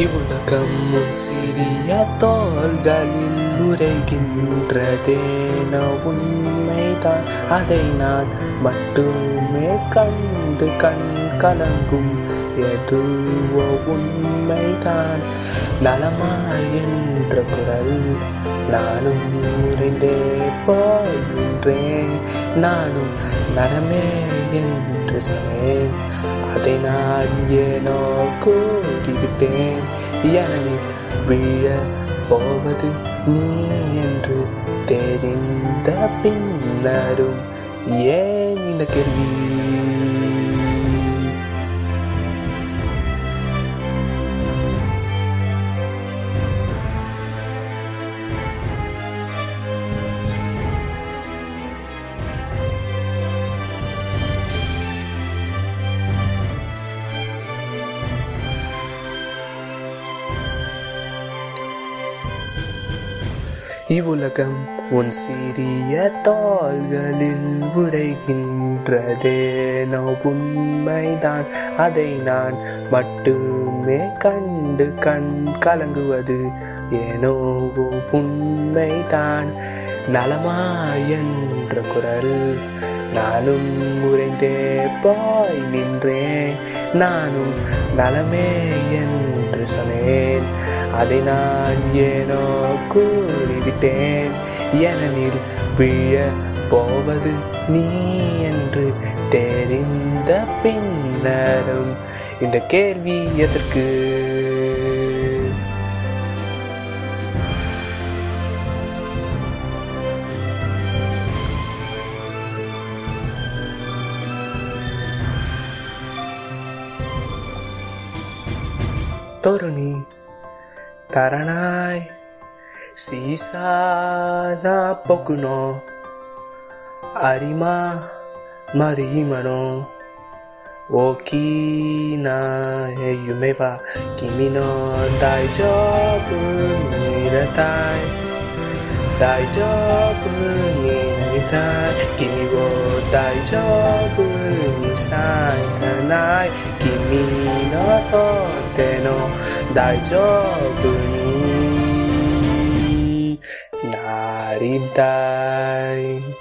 இவ்வுலகம் உன் சிறிய தோள்களில் உரைகின்றதேன தான் அதை நான் மட்டுமே கண்டு கண் கலங்கும். எதுவோ உண்மைதான். நலமா என்ற குரல் நானும் உறைந்தே போய் நின்றேன். நானும் நலமே என்று சொன்னேன். அதை நான் ஏனோ கூறிவிட்டேன். எனலில் விழ போவது நீ என்று தெரிந்த பின்னரும் ஏன் இந்த கேள்வி? இவ்வுலகம் உன் சிறிய தாள்களில் உடைகின்றதேனோ உண்மைதான். அதை நான் மட்டுமே கண்டு கண் கலங்குவது. ஏனோ உண்மைதான். நலமாயென்ற குரல். நானும் உறைந்தே போய் நின்றேன். நானும் நலமே என்று சொன்னேன். அதை நான் ஏனோ கூறிவிட்டேன். எனனில் விழ போவது நீ என்று தெரிந்த பின்னரும் இந்த கேள்வி எதற்கு? 足らない。小さな僕のありままで今の大きな夢は君の大丈夫に入れたい。大丈夫にた君を大丈夫にさえたない。君のとっての大丈夫になりたい。